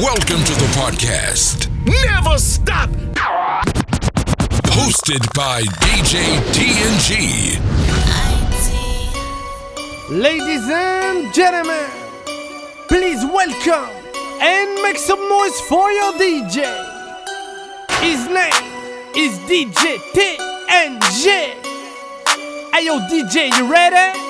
Welcome to the podcast. Never stop. Hosted by DJ TNG. Ladies and gentlemen, please welcome and make some noise for your DJ. His name is DJ TNG. Hey yo, DJ, you ready?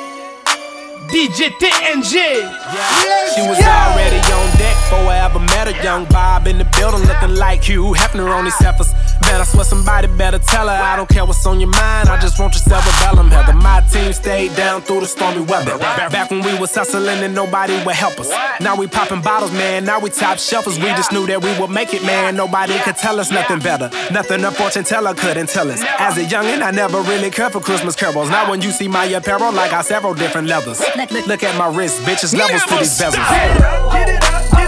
DJ TNG. Yeah. She was already on deck before I ever met a young Bob in the building, looking like Hugh Hefner on his heifers. Bet I swear somebody better tell her. I don't care what's on your mind, I just want your bellum Heather, my team stayed down through the stormy weather. Back when we was hustling and nobody would help us. Now we popping bottles, man. Now we top shelfers. We just knew that we would make it, man. Nobody could tell us nothing better. Nothing a fortune teller couldn't tell us. As a youngin', I never really cared for Christmas carols. Now when you see my apparel, I got several different levels. Look at my wrist, bitches levels to these bezels. Get it up.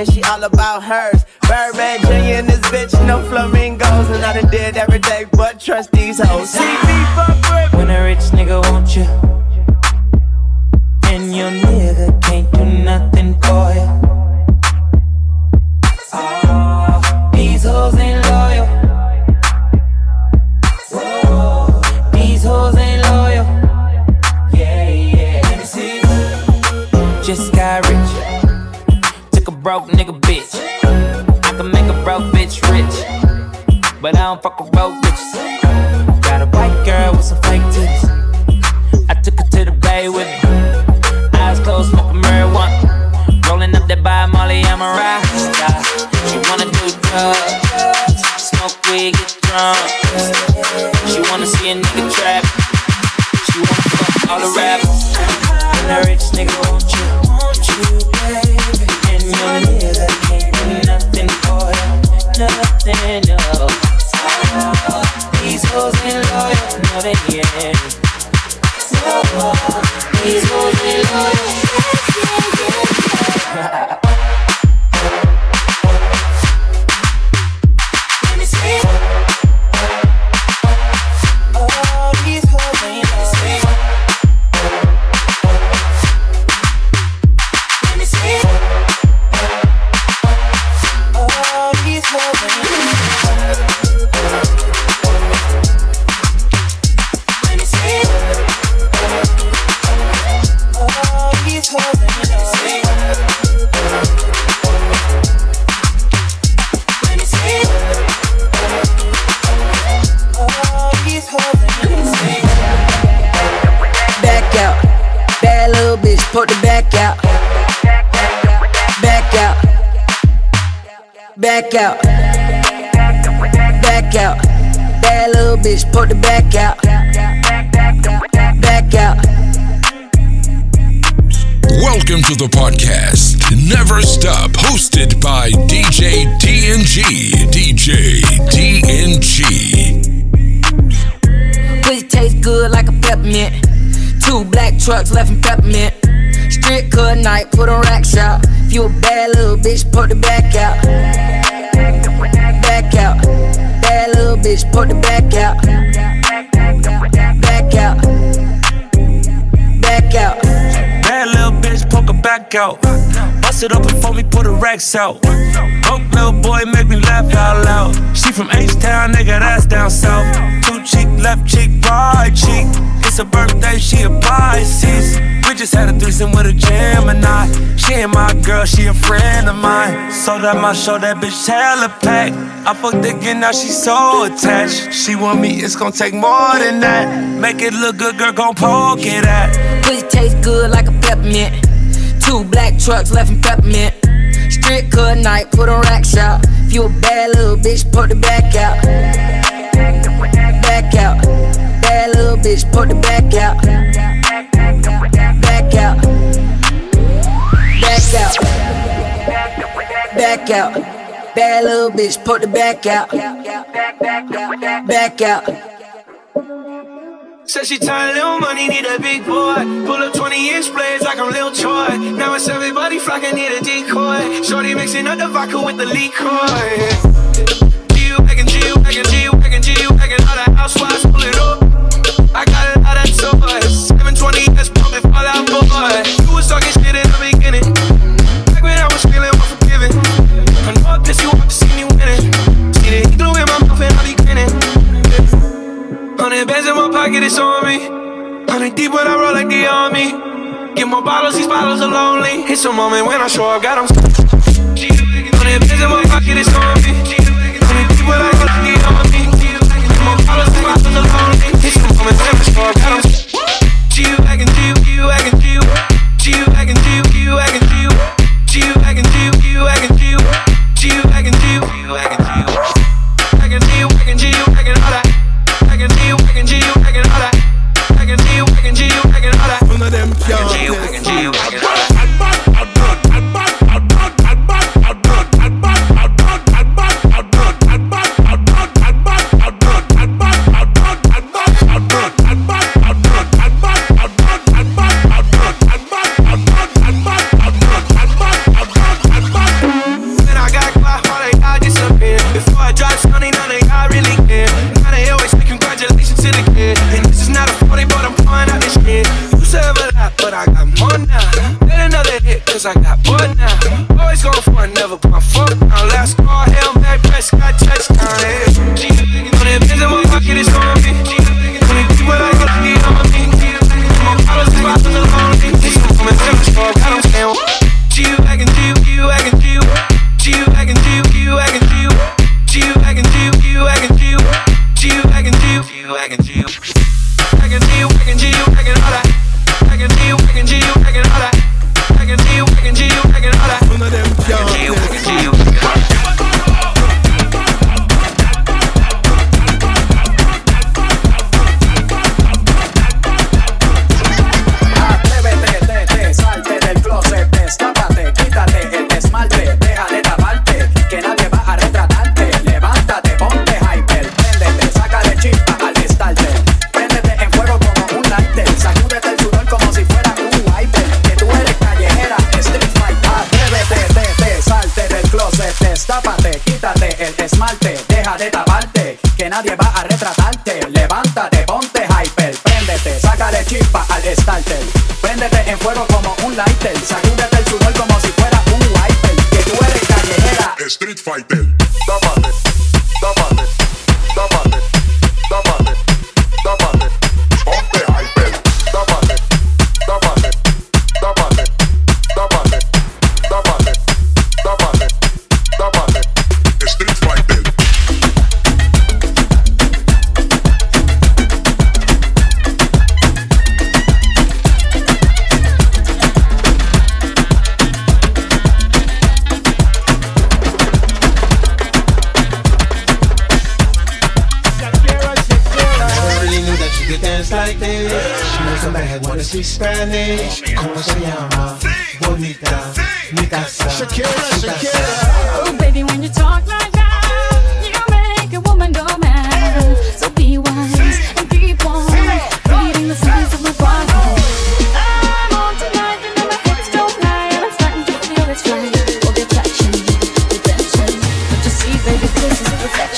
And she all about hers. Birdman Jr. and this bitch, no flamingos. And I done did every day but trust these hoes. See me fuck When a rich nigga want you, and your nigga can't do nothing for you. Broke nigga bitch. I can make a broke bitch rich. But I don't fuck with broke bitches. Got a white girl with some fake titties. I took her to the bay with me. Eyes closed, smoking marijuana. Rolling up that by Molly, I'm a rock. She wanna do drugs, smoke weed, get drunk. She wanna see a nigga trap. She wanna fuck all the rappers. And a rich nigga want you, nothing, no. These hoes ain't loyal, these hoes. Never Stop, hosted by DJ DNG. DJ DNG. Pussy taste good like a peppermint. Two black trucks left in peppermint. Strip cut night, put on racks out. If you a bad little bitch, put the back out. Back out. Bad little bitch, put the back out. Back out. Bust it up before me put the racks out. Broke little boy, make me laugh out loud. She from H Town, nigga, that's down south. Two cheek, left cheek, right cheek. It's her birthday, she a Pisces. We just had a threesome with a Gemini. She ain't my girl, she a friend of mine. So that my show, that bitch hella packed. I fucked again, now she so attached. She want me, it's gonna take more than that. Make it look good, girl, gon' poke it at. Pussy taste good like a peppermint. Two black trucks left in peppermint. Strip cut night, put on rack shop. If you a bad little bitch, put the back out. Back out. Bad little bitch, put the back out. Back out. Back out. Back out. Bad little bitch, put the back out. Back out. Said she tired, little money, need a big boy. Pull up 20 inch blades like I'm Lil Troy. Now it's everybody flocking, need a decoy. Shorty mixing up the vodka with the liquor. G-Wagon, G-Wagon, G-Wagon, G-Wagon, all the housewives pull it up. I got a lot of toys. 720 S pumping Fall Out Boy. You was shit in the beginning. Back when I was. I you to see me. In my pocket, it's on me. Hundred deep when I roll like the army. Get more bottles, these bottles are lonely. It's a moment when I show up, got them. Bands in my pocket, it's on me.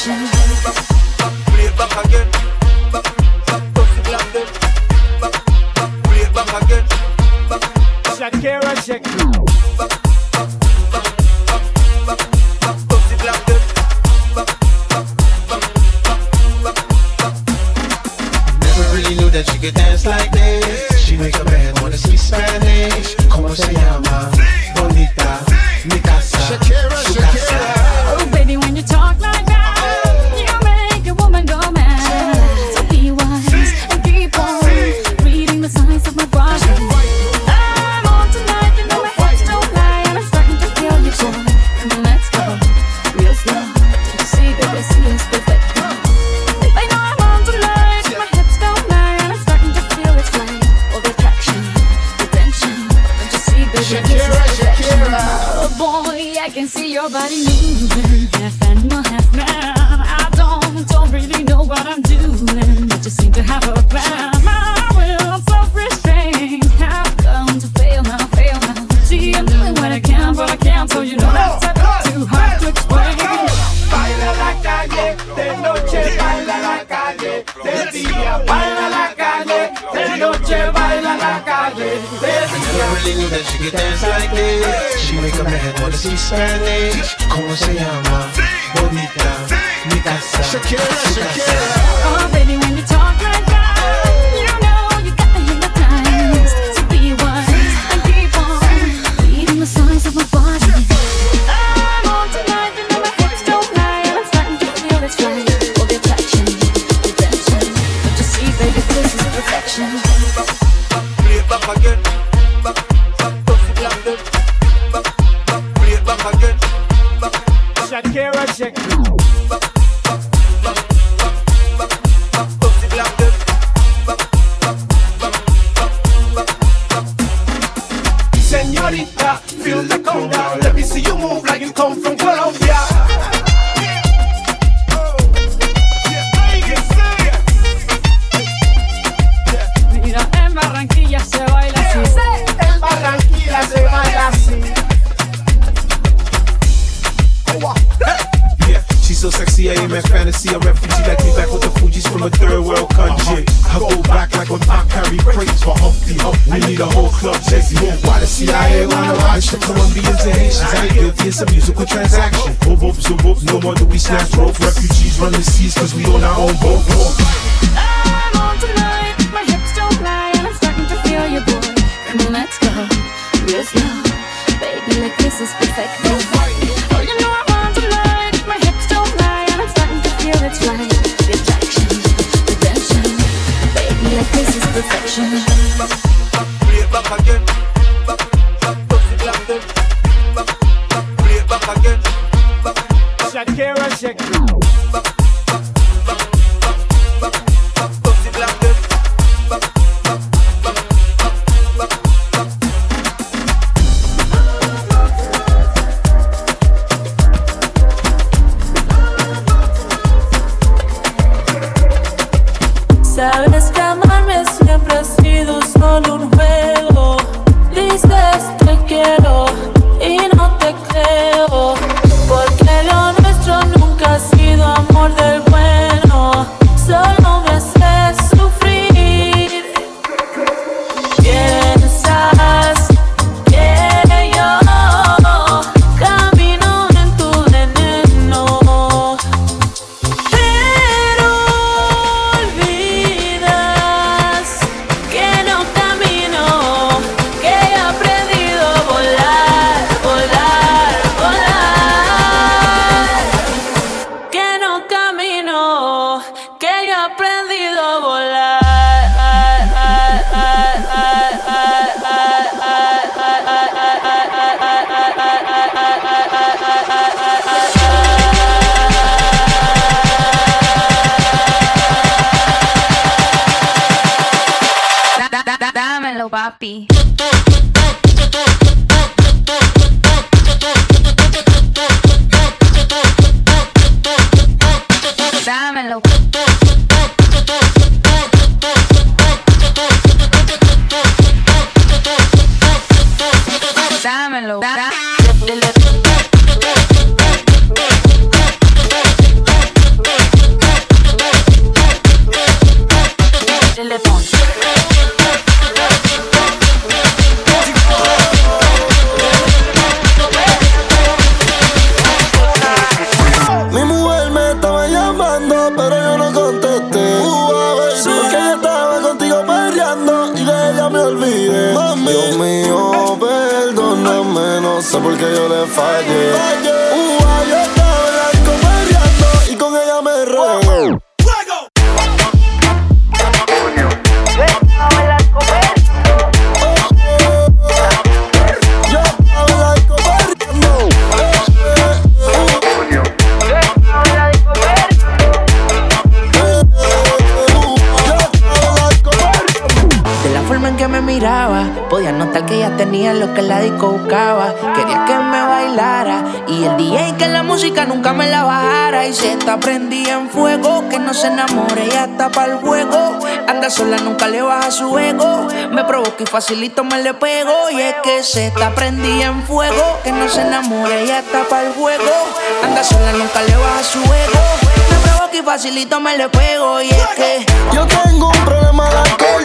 Perfection. Play it back again. what I'm doing, but you seem to have a plan. My will, restraint. Have come to fail now, fail now. See, I'm doing what I can, but I can't, so you know that's too hard to explain. Baila la calle, de noche baila la calle, de día baila la calle, de noche baila la calle, really knew that she could dance like this. She make a man wanna see Spanish. ¿Cómo se llama? Bonita mi casa. Shakira, Shakira. Oh, baby, pero yo no contesté. Uh, sí. porque yo estaba contigo perreando y de ella me olvidé. Mami. Dios mío, perdóname, no sé por qué yo le fallé. fallé. Nunca me la bajara. Y si está prendida en fuego, que no se enamore, ya está para el juego. Anda sola, nunca le baja su ego. Me provoca y facilito me le pego. Y es que se está prendida en fuego, que no se enamore, ya está para el juego. Anda sola, nunca le baja su ego. Me provoca y facilito me le pego. Y es que Yo tengo un problema de alcohol,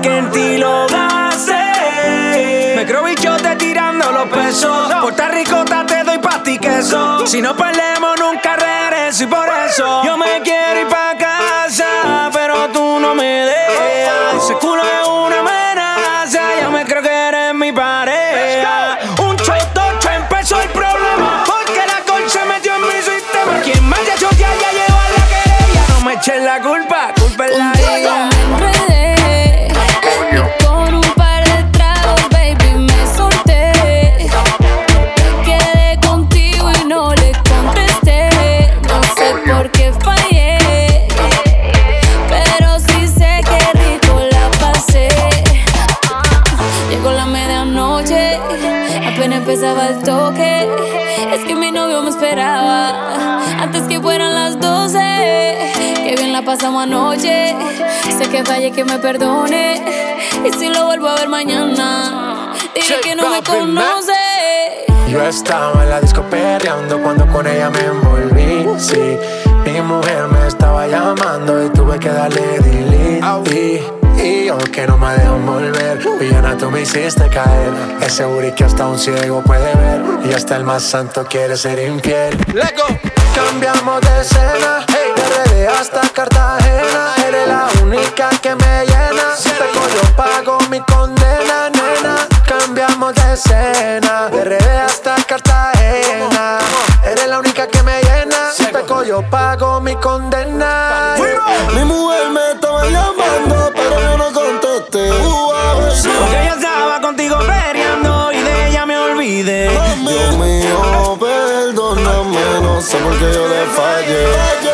que en ti lo gaste. Me creo bichote tirando los pesos. Puerto Rico te doy pa' ti queso. Si no perdemos nunca regreso y por eso yo me la medianoche, apenas empezaba el toque. Es que mi novio me esperaba antes que fueran las 12. Que bien la pasamos anoche. Sé que fallé, que me perdone. Y si lo vuelvo a ver mañana, dile que no me conoce. Yo estaba en la disco perreando cuando con ella me envolví. Sí, mi mujer me estaba llamando y tuve que darle delete. Y, yo que no me dejo volver, villana tú me hiciste caer. Es seguro que hasta un ciego puede ver y hasta el más santo quiere ser infiel. Lego. Cambiamos de escena, de RD hasta Cartagena. Eres la única que me llena. Si peco yo pago mi condena, nena. Cambiamos de escena, de RD hasta Cartagena. Eres la única que me llena. Si peco yo pago mi condena. Mi mujer me estaba llamando, Porque yo estaba contigo peleando y de ella me olvidé. Dios mío, perdóname, no sé por qué yo le fallé.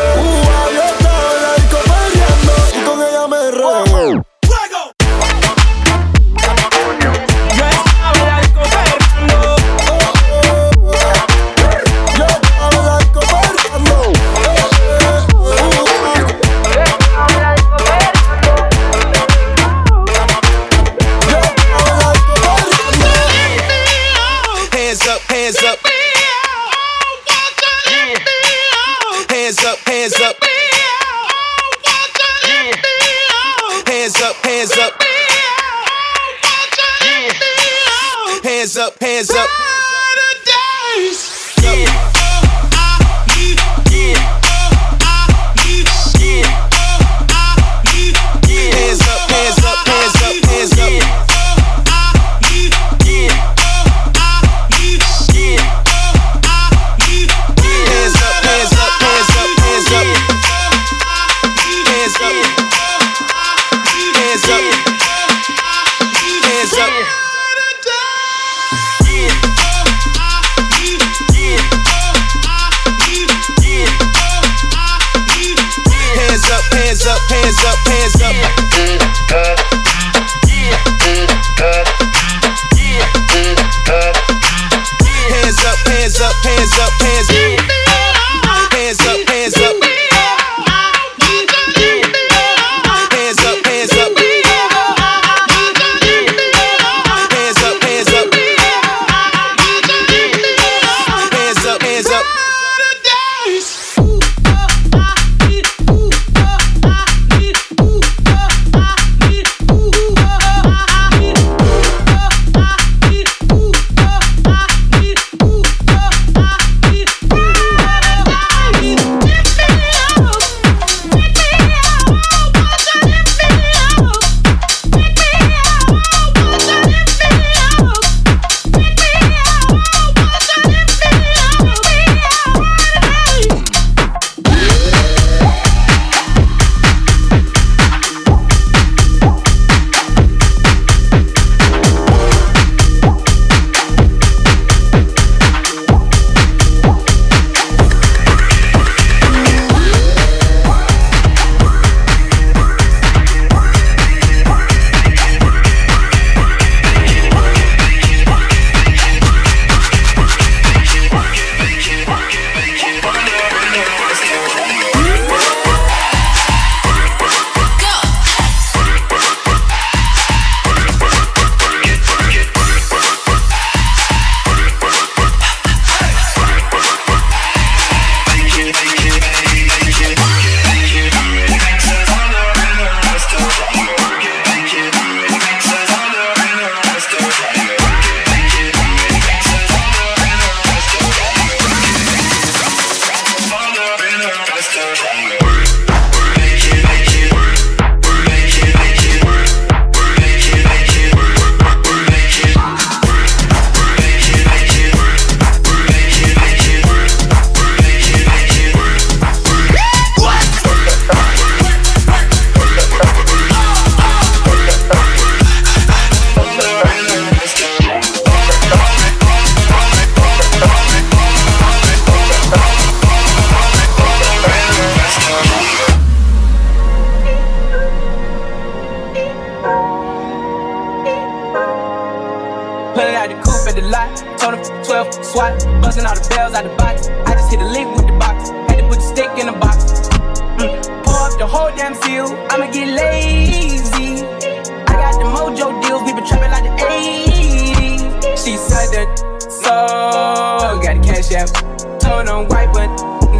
Got the cash out. Told them white, but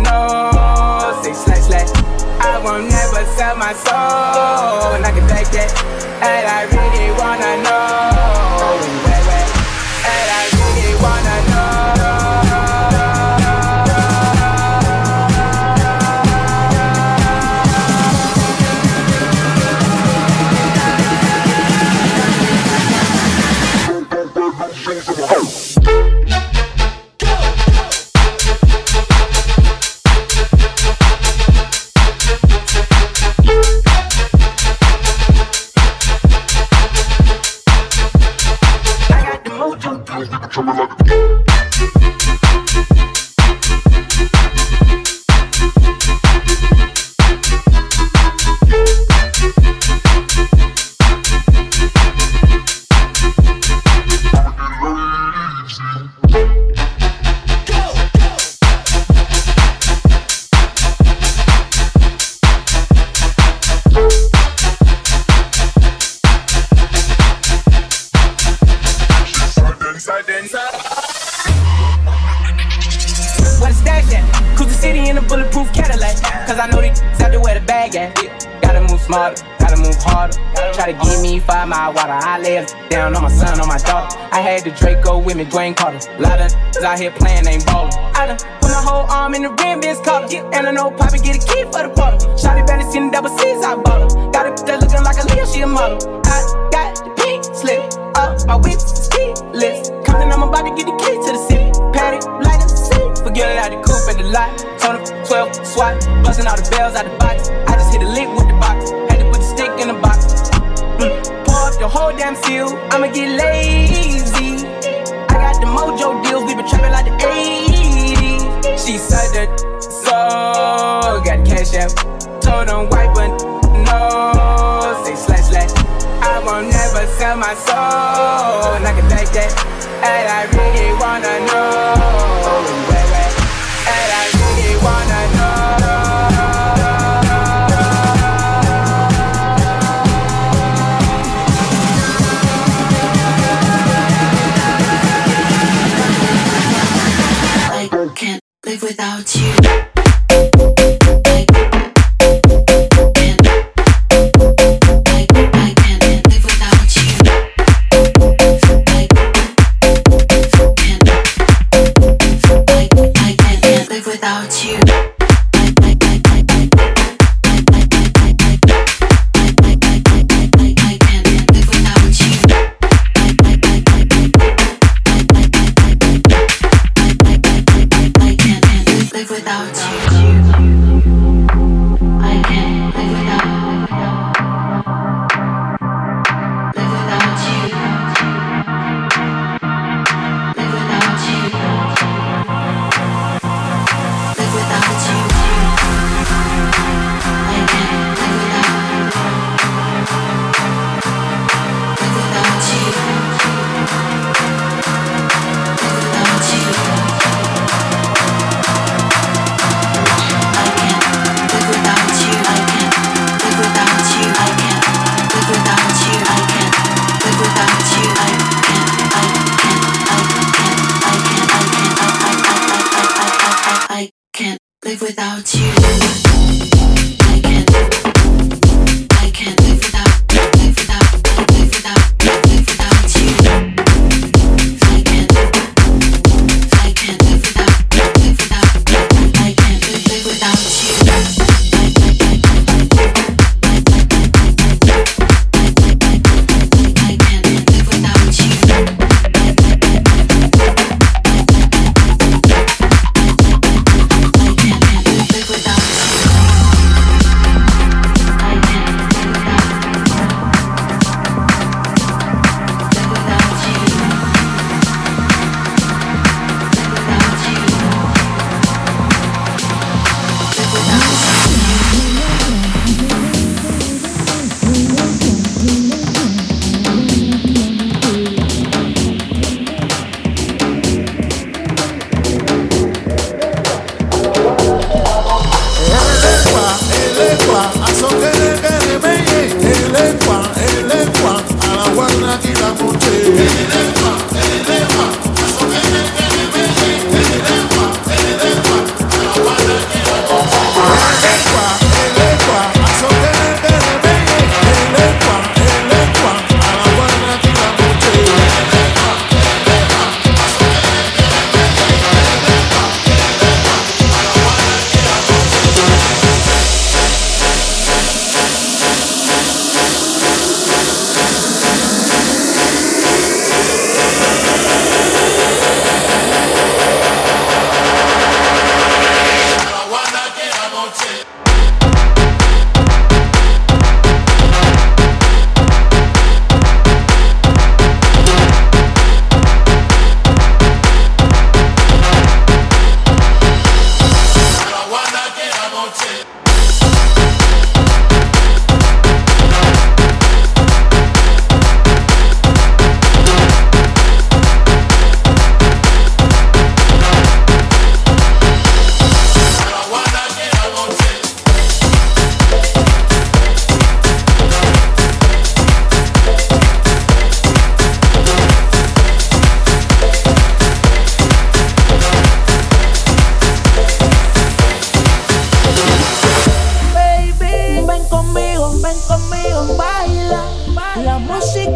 no. Say slash slash. I won't never sell my soul. And I can back that. And I really wanna know. Smarter, gotta move harder. Try to give me five mile water. I lay down on my son, on my daughter. I had the Draco with me, Dwayne Carter. Lot of out here playing, ain't ballin'. I done put my whole arm in the rim, bitch collar. And I know Poppy get a key for the bottle. Shotty barely seen the double C's, I bought her. Got it that looking like a Leo, she a model. I got the pink slip up, my whip is keyless. Compton, I'm about to get the key to the city. Patty, light up the city. Forget it out the coupe at the lot. Him 12 swat, busting all the bells out the box. the whole damn field. I'ma get lazy. I got the mojo deals, we been trapping like the 80s. She said that so got cash out. Told on white, but no. Say slash slash. I won't never sell my soul. And I can take that. And I really wanna know.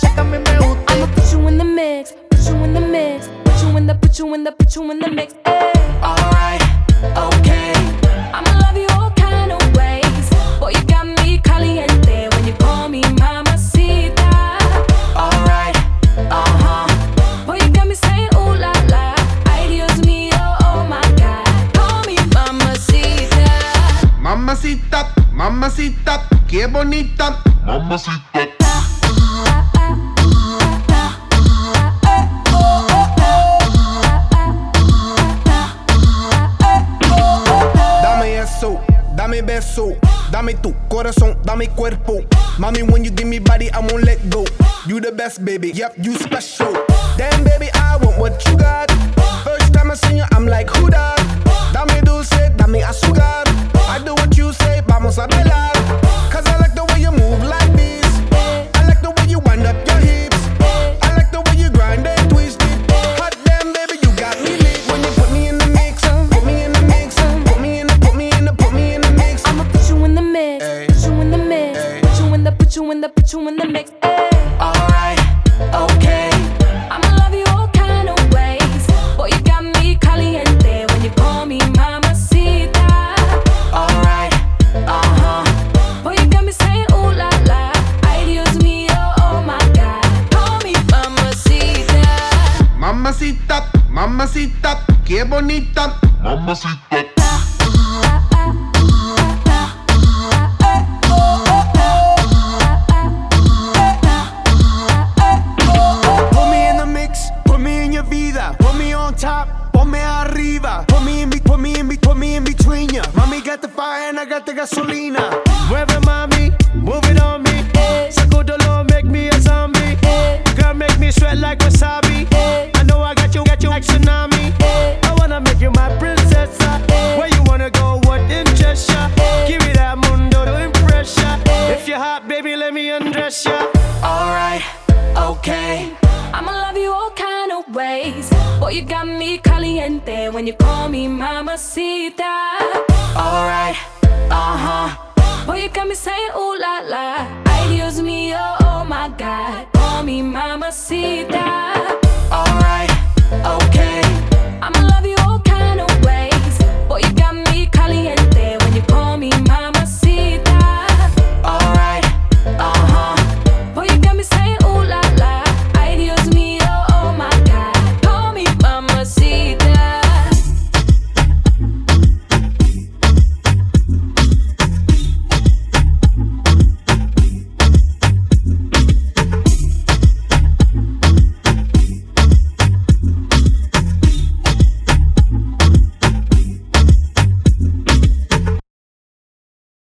shaka me me gusta. I'ma put you in the mix, put you in the mix, put you in the, put you in the, put you in the mix. Hey. Alright, okay. I'ma love you all kind of ways. Boy, you got me caliente when you call me mamacita. Alright, uh huh. Boy, you got me saying ooh la la. Ay mío, oh my God. Call me mamacita. Mamacita, mamacita, qué bonita. Mamacita. baby. Yep, you special. you call me Mamacita. Alright, uh huh. Boy, you got me saying,